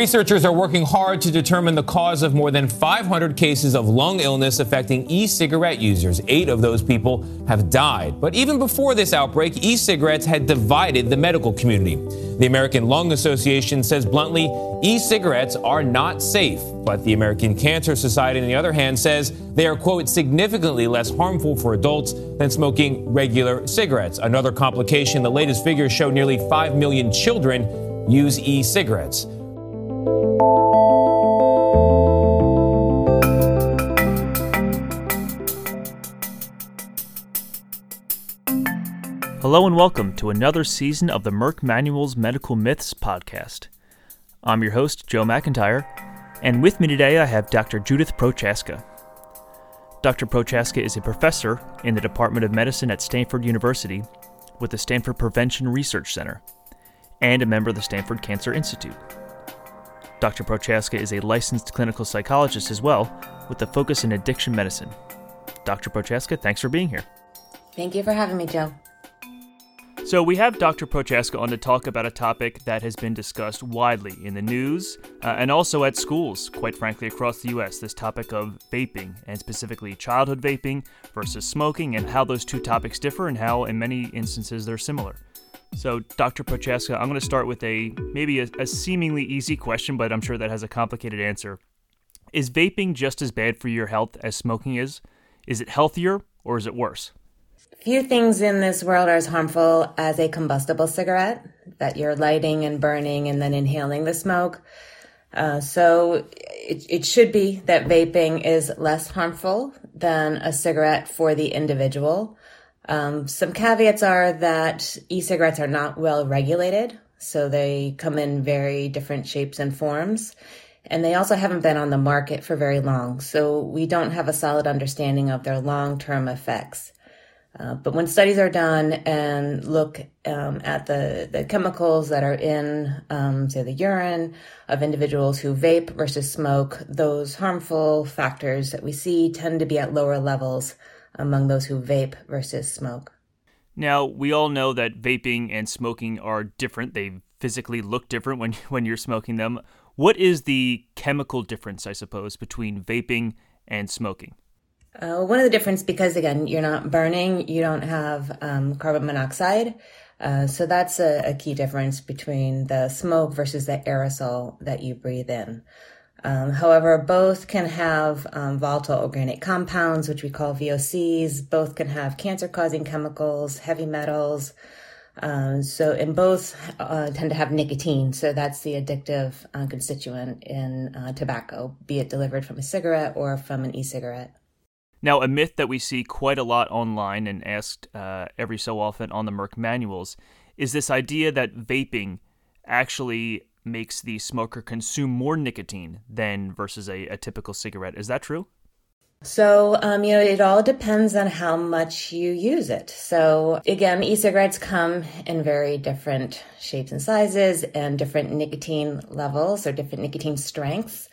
researchers are working hard to determine the cause of more than 500 cases of lung illness affecting e cigarette users. Eight of those people have died. But even before this outbreak, e cigarettes had divided the medical community. The American Lung Association says bluntly e cigarettes are not safe. But the American Cancer Society, on the other hand, says they are, quote, significantly less harmful for adults than smoking regular cigarettes. Another complication the latest figures show nearly 5 million children use e cigarettes. Hello and welcome to another season of the Merck Manual's Medical Myths podcast. I'm your host, Joe McIntyre, and with me today I have Dr. Judith Prochaska. Dr. Prochaska is a professor in the Department of Medicine at Stanford University with the Stanford Prevention Research Center and a member of the Stanford Cancer Institute. Dr. Prochaska is a licensed clinical psychologist as well, with a focus in addiction medicine. Dr. Prochaska, thanks for being here. Thank you for having me, Joe. So, we have Dr. Prochaska on to talk about a topic that has been discussed widely in the news uh, and also at schools, quite frankly, across the U.S. This topic of vaping, and specifically childhood vaping versus smoking, and how those two topics differ and how, in many instances, they're similar. So, Dr. Prochaska, I'm going to start with a maybe a, a, seemingly easy question, but I'm sure that has a complicated answer. Is vaping just as bad for your health as smoking is? Is it healthier or is it worse? Few things in this world are as harmful as a combustible cigarette that you're lighting and burning and then inhaling the smoke. Uh, so it, it should be that vaping is less harmful than a cigarette for the individual. Um, some caveats are that e-cigarettes are not well regulated, so they come in very different shapes and forms. And they also haven't been on the market for very long, so we don't have a solid understanding of their long-term effects. Uh, but when studies are done and look um, at the, the chemicals that are in, um, say, the urine of individuals who vape versus smoke, those harmful factors that we see tend to be at lower levels among those who vape versus smoke. Now, we all know that vaping and smoking are different. They physically look different when, when you're smoking them. What is the chemical difference, I suppose, between vaping and smoking? Uh, one of the difference, because again, you're not burning, you don't have um, carbon monoxide. Uh, so that's a, a, key difference between the smoke versus the aerosol that you breathe in. Um, however, both can have um, volatile organic compounds, which we call VOCs. Both can have cancer causing chemicals, heavy metals. Um, so, and both uh, tend to have nicotine. So, that's the addictive uh, constituent in uh, tobacco, be it delivered from a cigarette or from an e cigarette. Now, a myth that we see quite a lot online and asked uh, every so often on the Merck manuals is this idea that vaping actually makes the smoker consume more nicotine than versus a, a typical cigarette. Is that true? So, um, you know, it all depends on how much you use it. So, again, e cigarettes come in very different shapes and sizes and different nicotine levels or different nicotine strengths.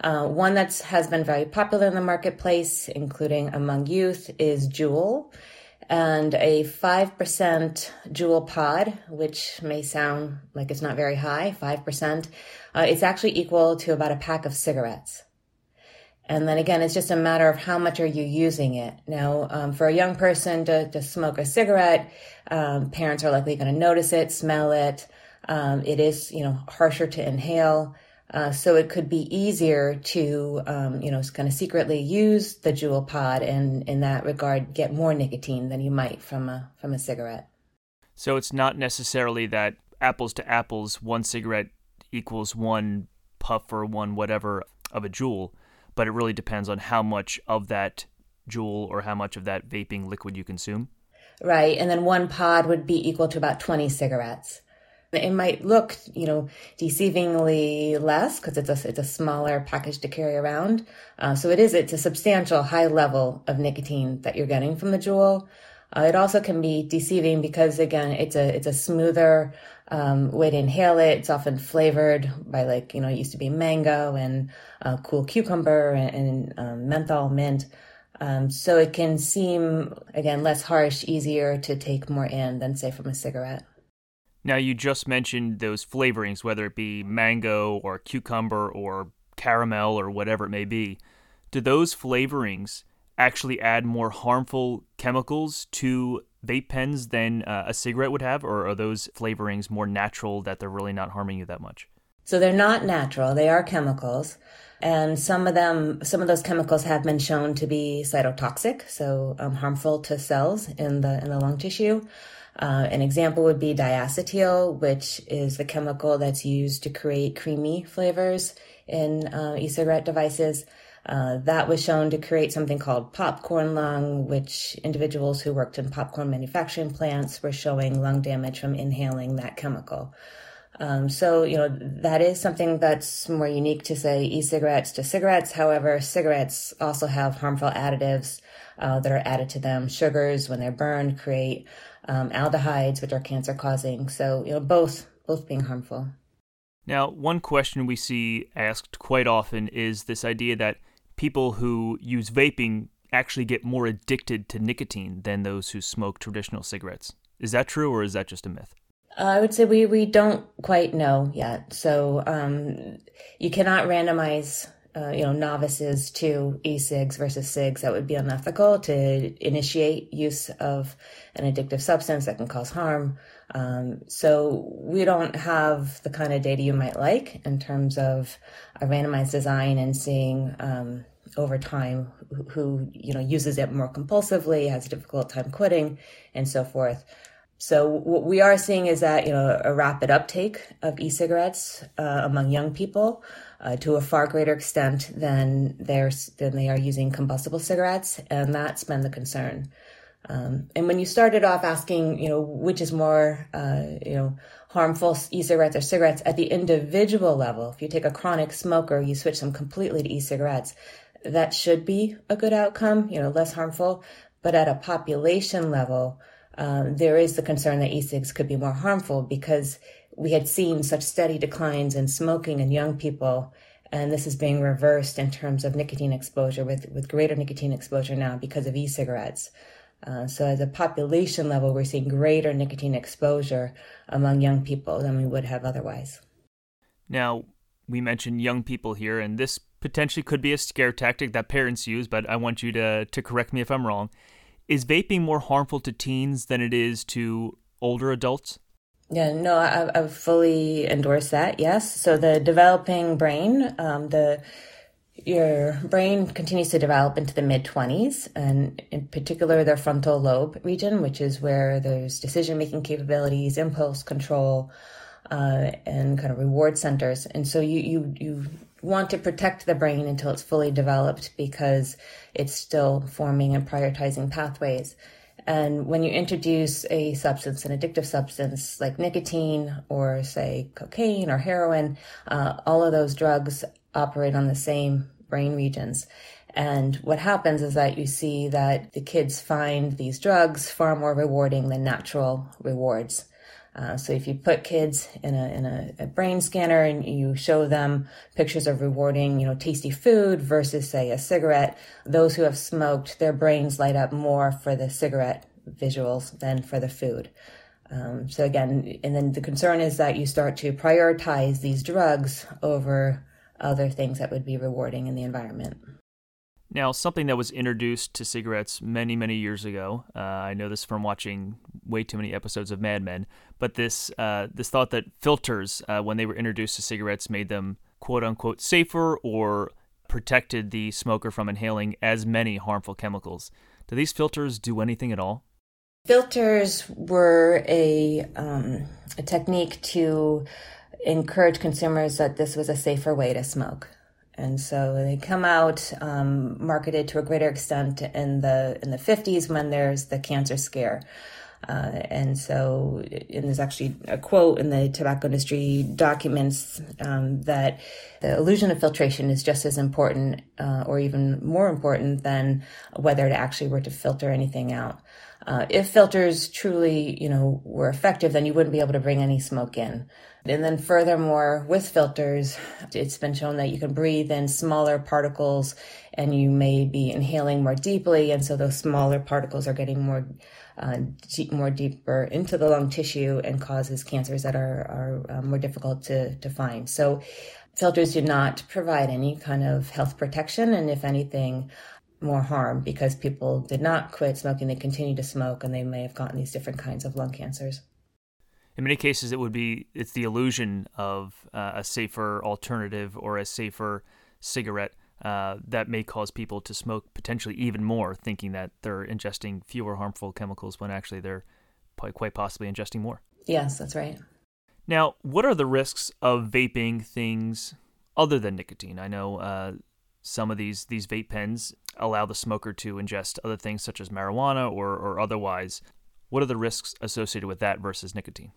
Uh, one that has been very popular in the marketplace, including among youth, is Juul and a 5% Juul pod, which may sound like it's not very high, 5%, uh, it's actually equal to about a pack of cigarettes. And then again, it's just a matter of how much are you using it. Now, um, for a young person to, to smoke a cigarette, um, parents are likely going to notice it, smell it. Um, it is, you know, harsher to inhale. Uh, so it could be easier to, um, you know, kind of secretly use the Juul pod and in that regard get more nicotine than you might from a from a cigarette. So it's not necessarily that apples to apples, one cigarette equals one puff or one whatever of a Juul, but it really depends on how much of that Juul or how much of that vaping liquid you consume. Right, and then one pod would be equal to about twenty cigarettes. It might look, you know, deceivingly less because it's a it's a smaller package to carry around. Uh, so it is it's a substantial high level of nicotine that you're getting from the Juul. Uh, it also can be deceiving because again, it's a it's a smoother um, way to inhale it. It's often flavored by like you know it used to be mango and uh, cool cucumber and, and um, menthol mint. Um, so it can seem again less harsh, easier to take more in than say from a cigarette. Now, you just mentioned those flavorings, whether it be mango or cucumber or caramel or whatever it may be. Do those flavorings actually add more harmful chemicals to vape pens than uh, a cigarette would have, or are those flavorings more natural that they're really not harming you that much? So they're not natural, they are chemicals. And some of them, some of those chemicals have been shown to be cytotoxic, so um, harmful to cells in the in the lung tissue. Uh, an example would be diacetyl, which is the chemical that's used to create creamy flavors in uh, e-cigarette devices. Uh, that was shown to create something called popcorn lung, which individuals who worked in popcorn manufacturing plants were showing lung damage from inhaling that chemical. Um, so, you know, that is something that's more unique to say e-cigarettes to cigarettes. However, cigarettes also have harmful additives uh, that are added to them. Sugars, when they're burned, create um, aldehydes, which are cancer causing. So, you know, both both being harmful. Now, one question we see asked quite often is this idea that people who use vaping actually get more addicted to nicotine than those who smoke traditional cigarettes. Is that true, or is that just a myth? Uh, I would say we, we don't quite know yet. So um, you cannot randomize uh, you know novices to e-cigs versus cigs. That would be unethical to initiate use of an addictive substance that can cause harm. Um, so we don't have the kind of data you might like in terms of a randomized design and seeing um, over time who, who, you know uses it more compulsively, has a difficult time quitting, and so forth. So what we are seeing is that you know a rapid uptake of e-cigarettes uh, among young people uh, to a far greater extent than they're than they are using combustible cigarettes, and that's been the concern. Um, and when you started off asking, you know, which is more, uh, you know, harmful, e-cigarettes or cigarettes at the individual level, if you take a chronic smoker, you switch them completely to e-cigarettes, that should be a good outcome, you know, less harmful. But at a population level, um, there is the concern that e-cigs could be more harmful because we had seen such steady declines in smoking in young people and this is being reversed in terms of nicotine exposure with, with greater nicotine exposure now because of e-cigarettes. Uh, so, at a population level, we're seeing greater nicotine exposure among young people than we would have otherwise. Now, we mentioned young people here, and this potentially could be a scare tactic that parents use, but I want you to, to correct me if I'm wrong. Is vaping more harmful to teens than it is to older adults? Yeah, no, I, I fully endorse that. Yes. So the developing brain, um, the your brain continues to develop into the mid 20s, and in particular, the frontal lobe region, which is where there's decision making capabilities, impulse control, uh, and kind of reward centers. And so you, you, you want to protect the brain until it's fully developed because it's still forming and prioritizing pathways. And when you introduce a substance, an addictive substance like nicotine or, say, cocaine or heroin, uh, all of those drugs operate on the same brain regions. And what happens is that you see that the kids find these drugs far more rewarding than natural rewards. Uh, so if you put kids in a in a, a, brain scanner and you show them pictures of rewarding, you know, tasty food versus say a cigarette, those who have smoked, their brains light up more for the cigarette visuals than for the food. Um, so again, and then the concern is that you start to prioritize these drugs over other things that would be rewarding in the environment. Now, something that was introduced to cigarettes many, many years ago. Uh, I know this from watching way too many episodes of Mad Men. But this uh, this thought that filters, uh, when they were introduced to cigarettes, made them quote unquote safer or protected the smoker from inhaling as many harmful chemicals. Do these filters do anything at all? Filters were a um, a technique to encourage consumers that this was a safer way to smoke. And so they come out um, marketed to a greater extent in the in the 50s when there's the cancer scare. Uh, and so, and there's actually a quote in the tobacco industry documents um, that the illusion of filtration is just as important, uh, or even more important than whether it actually were to filter anything out. Uh, if filters truly, you know, were effective, then you wouldn't be able to bring any smoke in. And then furthermore, with filters, it's been shown that you can breathe in smaller particles and you may be inhaling more deeply. And so those smaller particles are getting more, uh, deep, more deeper into the lung tissue and causes cancers that are, are uh, more difficult to, to find. So filters do not provide any kind of health protection. And if anything, more harm because people did not quit smoking, they continue to smoke, and they may have gotten these different kinds of lung cancers. In many cases, it would be it's the illusion of uh, a safer alternative or a safer cigarette uh, that may cause people to smoke potentially even more, thinking that they're ingesting fewer harmful chemicals when actually they're quite possibly ingesting more. Yes, that's right. Now, what are the risks of vaping things other than nicotine? I know uh, some of these these vape pens allow the smoker to ingest other things such as marijuana or, or otherwise. What are the risks associated with that versus nicotine?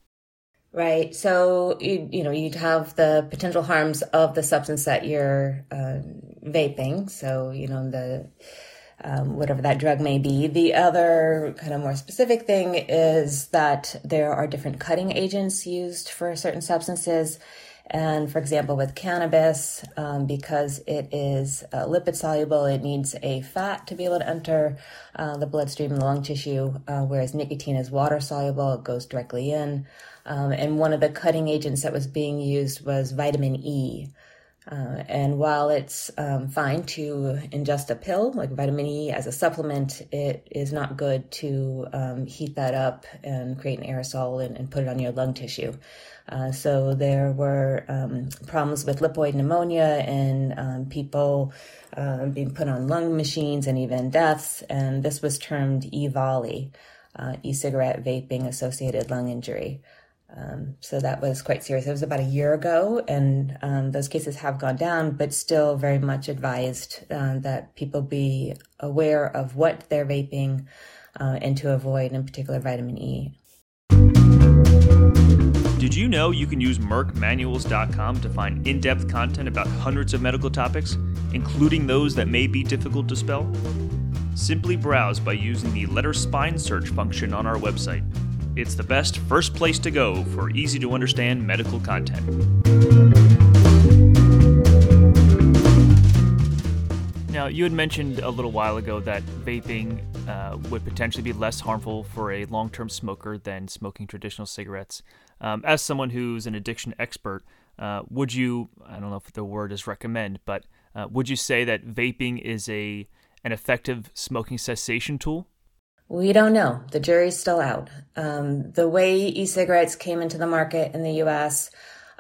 Right. So you you know you'd have the potential harms of the substance that you're uh, vaping. So you know the um, whatever that drug may be. The other kind of more specific thing is that there are different cutting agents used for certain substances. And for example, with cannabis, um, because it is uh, lipid soluble, it needs a fat to be able to enter uh, the bloodstream and the lung tissue, uh, whereas nicotine is water soluble, it goes directly in. Um, and one of the cutting agents that was being used was vitamin E. Uh, and while it's um, fine to ingest a pill like vitamin E as a supplement, it is not good to um, heat that up and create an aerosol and, and, put it on your lung tissue. Uh, so there were um, problems with lipoid pneumonia and um, people uh, being put on lung machines and even deaths. And this was termed EVALI, uh, e-cigarette vaping associated lung injury. Um, so that was quite serious. It was about a year ago, and um, those cases have gone down, but still very much advised uh, that people be aware of what they're vaping uh, and to avoid, in particular, vitamin E. Did you know you can use MerckManuals.com to find in depth content about hundreds of medical topics, including those that may be difficult to spell? Simply browse by using the letter spine search function on our website. It's the best first place to go for easy to understand medical content. Now, you had mentioned a little while ago that vaping uh, would potentially be less harmful for a long term smoker than smoking traditional cigarettes. Um, as someone who's an addiction expert, uh, would you, I don't know if the word is recommend, but uh, would you say that vaping is a an effective smoking cessation tool? We don't know. The jury's still out. Um, the way e-cigarettes came into the market in the U.S.,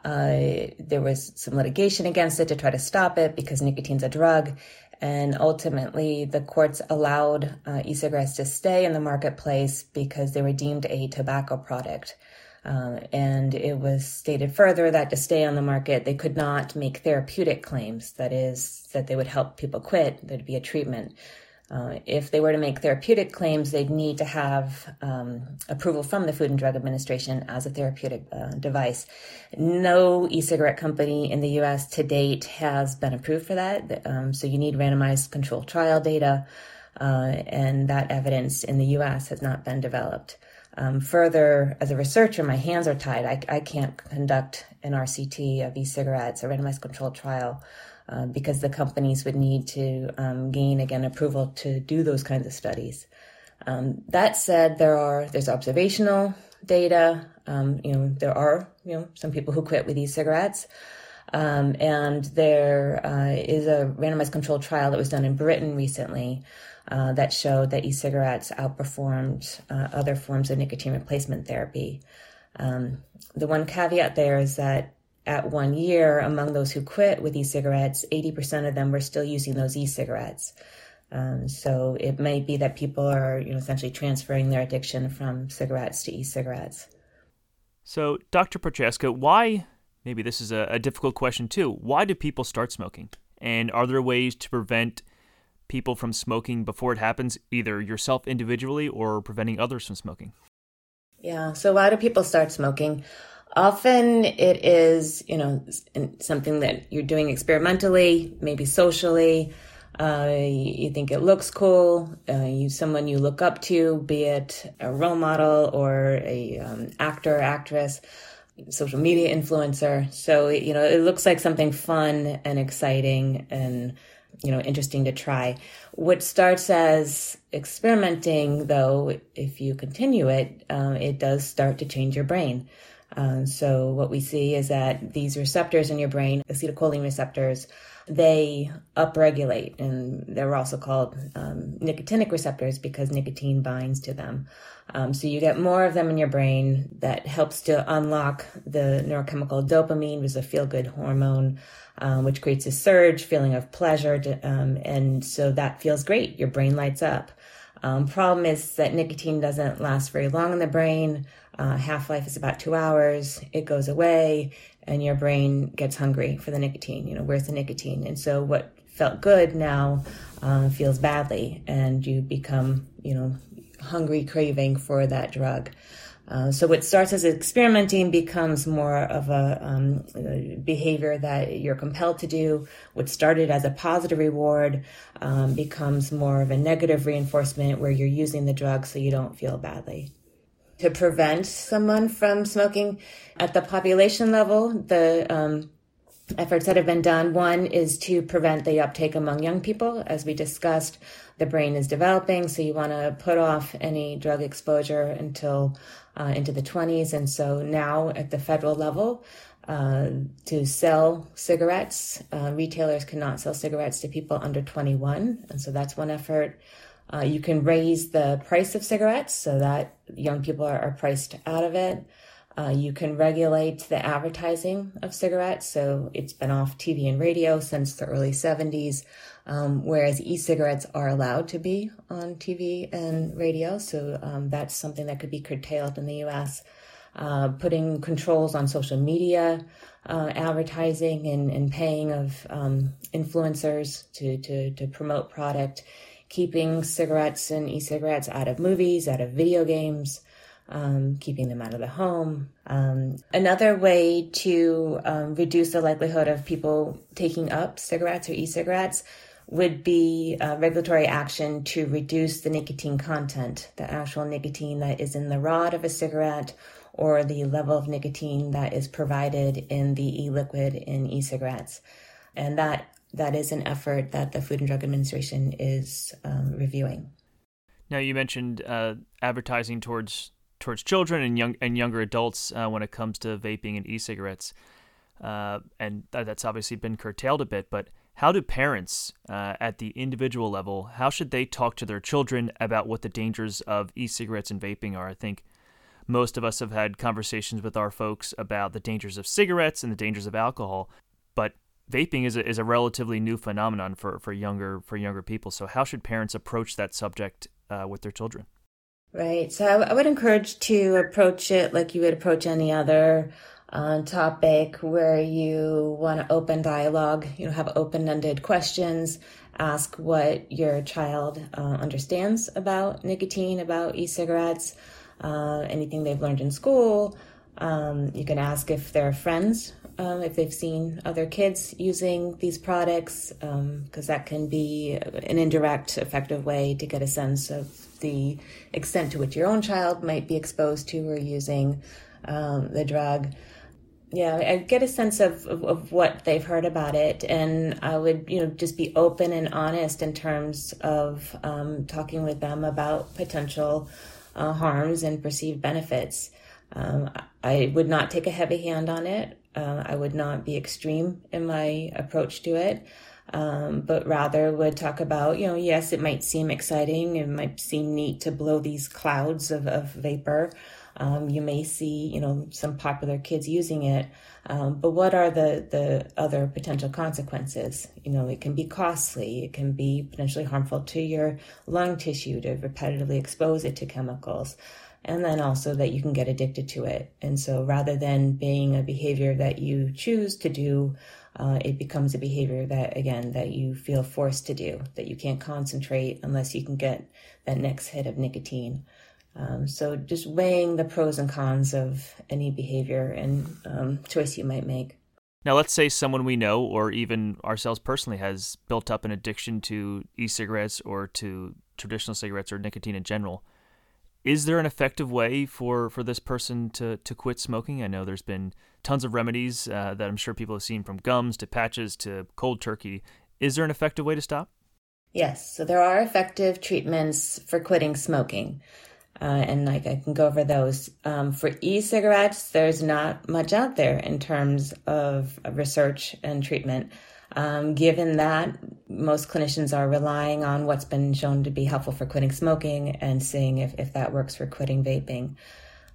uh, there was some litigation against it to try to stop it because nicotine's a drug. And ultimately, the courts allowed uh, e-cigarettes to stay in the marketplace because they were deemed a tobacco product. Uh, and it was stated further that to stay on the market, they could not make therapeutic claims. That is, that they would help people quit. There'd be a treatment. Uh, if they were to make therapeutic claims, they'd need to have um, approval from the Food and Drug Administration as a therapeutic uh, device. No e-cigarette company in the U.S. to date has been approved for that. Um, so you need randomized controlled trial data, uh, and that evidence in the U.S. has not been developed. Um, further, as a researcher, my hands are tied. I, I can't conduct an RCT of e-cigarettes, a randomized controlled trial. Uh, because the companies would need to um, gain again approval to do those kinds of studies. Um, that said, there are there's observational data. Um, you know, there are you know some people who quit with e-cigarettes, um, and there uh, is a randomized controlled trial that was done in Britain recently. Uh, that showed that e-cigarettes outperformed uh, other forms of nicotine replacement therapy. Um, the one caveat there is that at one year, among those who quit with e-cigarettes, 80% of them were still using those e-cigarettes. Um, so it may be that people are, you know, essentially transferring their addiction from cigarettes to e-cigarettes. So, Dr. Prochaska, why? Maybe this is a, a difficult question too. Why do people start smoking? And are there ways to prevent people from smoking before it happens, either yourself individually or preventing others from smoking? Yeah. So, why do people start smoking? Often it is, you know, something that you're doing experimentally, maybe socially. Uh, you think it looks cool. Uh, you someone you look up to, be it a role model or a um, actor, actress, social media influencer. So you know it looks like something fun and exciting and you know interesting to try. What starts as experimenting, though, if you continue it, um, it does start to change your brain. Um, so what we see is that these receptors in your brain, acetylcholine receptors, they upregulate, and they're also called um, nicotinic receptors because nicotine binds to them. Um, so you get more of them in your brain that helps to unlock the neurochemical dopamine, which is a feel-good hormone, um, which creates a surge, feeling of pleasure, to, um, and so that feels great. Your brain lights up. Um, problem is that nicotine doesn't last very long in the brain. Uh, half life is about two hours. It goes away, and your brain gets hungry for the nicotine. You know, where's the nicotine? And so what felt good now uh, feels badly, and you become, you know, hungry, craving for that drug. Uh, so what starts as experimenting becomes more of a um, behavior that you're compelled to do. What started as a positive reward um, becomes more of a negative reinforcement where you're using the drug so you don't feel badly to prevent someone from smoking at the population level. The um, efforts that have been done one is to prevent the uptake among young people. As we discussed, the brain is developing, so you want to put off any drug exposure until uh, into the 20s. And so now at the federal level, uh, to sell cigarettes, uh, retailers cannot sell cigarettes to people under 21. And so that's one effort. Uh, you can raise the price of cigarettes so that young people are, are priced out of it. Uh, you can regulate the advertising of cigarettes. So it's been off TV and radio since the early 70s, um, whereas e cigarettes are allowed to be on TV and radio. So um, that's something that could be curtailed in the US. Uh, putting controls on social media uh, advertising and, and paying of um, influencers to, to, to promote product keeping cigarettes and e-cigarettes out of movies, out of video games, um, keeping them out of the home. Um, another way to um, reduce the likelihood of people taking up cigarettes or e-cigarettes would be uh, regulatory action to reduce the nicotine content, the actual nicotine that is in the rod of a cigarette or the level of nicotine that is provided in the e-liquid in e-cigarettes. And that that is an effort that the Food and Drug Administration is um, reviewing. Now, you mentioned uh, advertising towards towards children and young and younger adults uh, when it comes to vaping and e-cigarettes, uh, and that's obviously been curtailed a bit. But how do parents uh, at the individual level how should they talk to their children about what the dangers of e-cigarettes and vaping are? I think most of us have had conversations with our folks about the dangers of cigarettes and the dangers of alcohol, but vaping is a, is a relatively new phenomenon for, for younger for younger people. So how should parents approach that subject uh, with their children? Right. So I, I, would encourage to approach it like you would approach any other uh, topic where you want to open dialogue. You know, have open-ended questions. Ask what your child uh, understands about nicotine, about e-cigarettes, uh, anything they've learned in school. Um, you can ask if they're friends um, if they've seen other kids using these products, because um, that can be an indirect, effective way to get a sense of the extent to which your own child might be exposed to or using um, the drug. Yeah, I get a sense of, of, of, what they've heard about it, and I would, you know, just be open and honest in terms of um, talking with them about potential uh, harms and perceived benefits. Um, I would not take a heavy hand on it. Uh, I would not be extreme in my approach to it, um, but rather would talk about, you know, yes, it might seem exciting, it might seem neat to blow these clouds of, of vapor. Um, you may see, you know, some popular kids using it, um, but what are the the other potential consequences? You know, it can be costly. It can be potentially harmful to your lung tissue to repetitively expose it to chemicals and then also that you can get addicted to it. And so rather than being a behavior that you choose to do, uh, it becomes a behavior that, again, that you feel forced to do, that you can't concentrate unless you can get that next hit of nicotine. Um, so just weighing the pros and cons of any behavior and um, choice you might make. Now, let's say someone we know, or even ourselves personally, has built up an addiction to e cigarettes or to traditional cigarettes or nicotine in general. Is there an effective way for, for this person to, to quit smoking? I know there's been tons of remedies uh, that I'm sure people have seen from gums to patches to cold turkey. Is there an effective way to stop? Yes, so there are effective treatments for quitting smoking. Uh, and like I can go over those. Um, for e-cigarettes, there's not much out there in terms of research and treatment. Um, given that most clinicians are relying on what's been shown to be helpful for quitting smoking and seeing if, if that works for quitting vaping.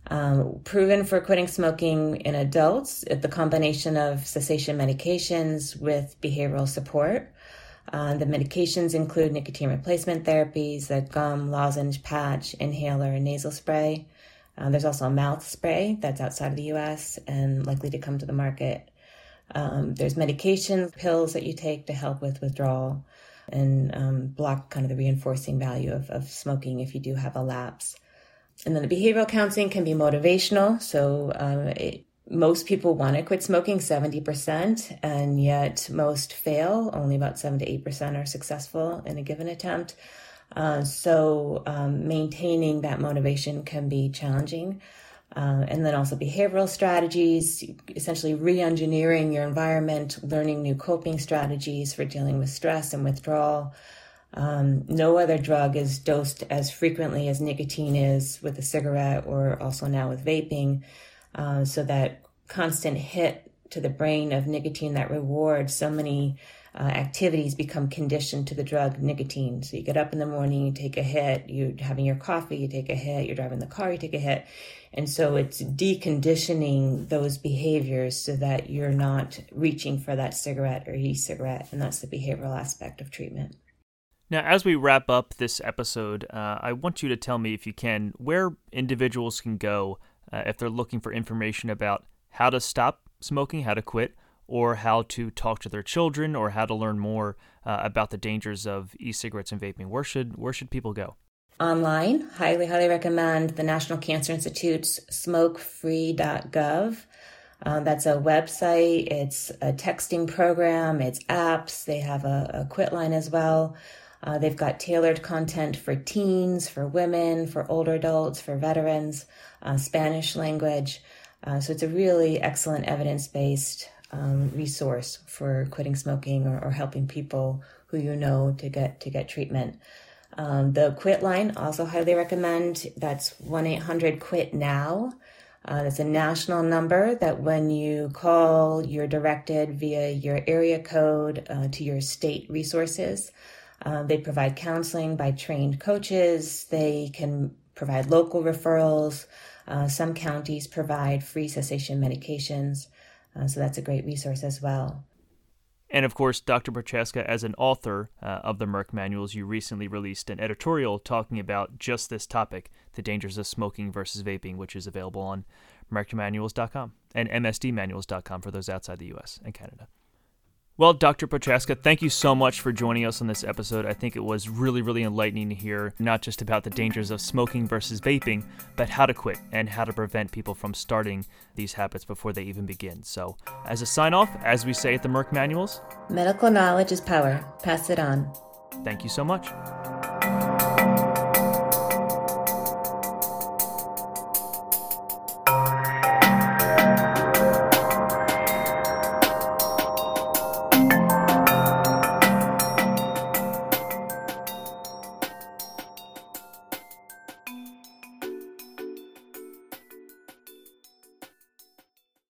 Um, proven for quitting smoking in adults, the combination of cessation medications with behavioral support. Uh, the medications include nicotine replacement therapies, the gum, lozenge, patch, inhaler, and nasal spray. Uh, there's also a mouth spray that's outside of the US and likely to come to the market. Um, there's medication pills that you take to help with withdrawal and um, block kind of the reinforcing value of, of smoking if you do have a lapse. And then the behavioral counseling can be motivational. So um, it, most people want to quit smoking 70% and yet most fail. Only about 7 to 8% are successful in a given attempt. Uh, so um, maintaining that motivation can be challenging. Uh, and then also behavioral strategies essentially re-engineering your environment learning new coping strategies for dealing with stress and withdrawal. Um, no other drug is dosed as frequently as nicotine is with a cigarette or also now with vaping uh, so that constant hit to the brain of nicotine that rewards so many uh, activities become conditioned to the drug nicotine. So you get up in the morning, you take a hit, you're having your coffee, you take a hit, you're driving the car, you take a hit. And so it's deconditioning those behaviors so that you're not reaching for that cigarette or e cigarette. And that's the behavioral aspect of treatment. Now, as we wrap up this episode, uh, I want you to tell me, if you can, where individuals can go uh, if they're looking for information about how to stop smoking, how to quit, or how to talk to their children, or how to learn more uh, about the dangers of e-cigarettes and vaping. Where should where should people go? Online, highly highly recommend the National Cancer Institute's smokefree.gov. Uh, that's a website. It's a texting program. It's apps. They have a, a quit line as well. Uh, they've got tailored content for teens, for women, for older adults, for veterans, uh, Spanish language. Uh, so it's a really excellent evidence based um, resource for quitting smoking or, or, helping people who you know to get to get treatment. Um, the quit line also highly recommend. That's one eight hundred quit now. Uh, that's a national number that when you call, you're directed via your area code uh, to your state resources. Uh, they provide counseling by trained coaches. They can provide local referrals. Uh, some counties provide free cessation medications, uh, so that's a great resource as well. And of course, Dr. Prochaska, as an author uh, of the Merck manuals, you recently released an editorial talking about just this topic the dangers of smoking versus vaping, which is available on merckmanuals.com and msdmanuals.com for those outside the US and Canada. Well, Dr. Prochaska, thank you so much for joining us on this episode. I think it was really, really enlightening to hear not just about the dangers of smoking versus vaping, but how to quit and how to prevent people from starting these habits before they even begin. So, as a sign off, as we say at the Merck Manuals, medical knowledge is power. Pass it on. Thank you so much.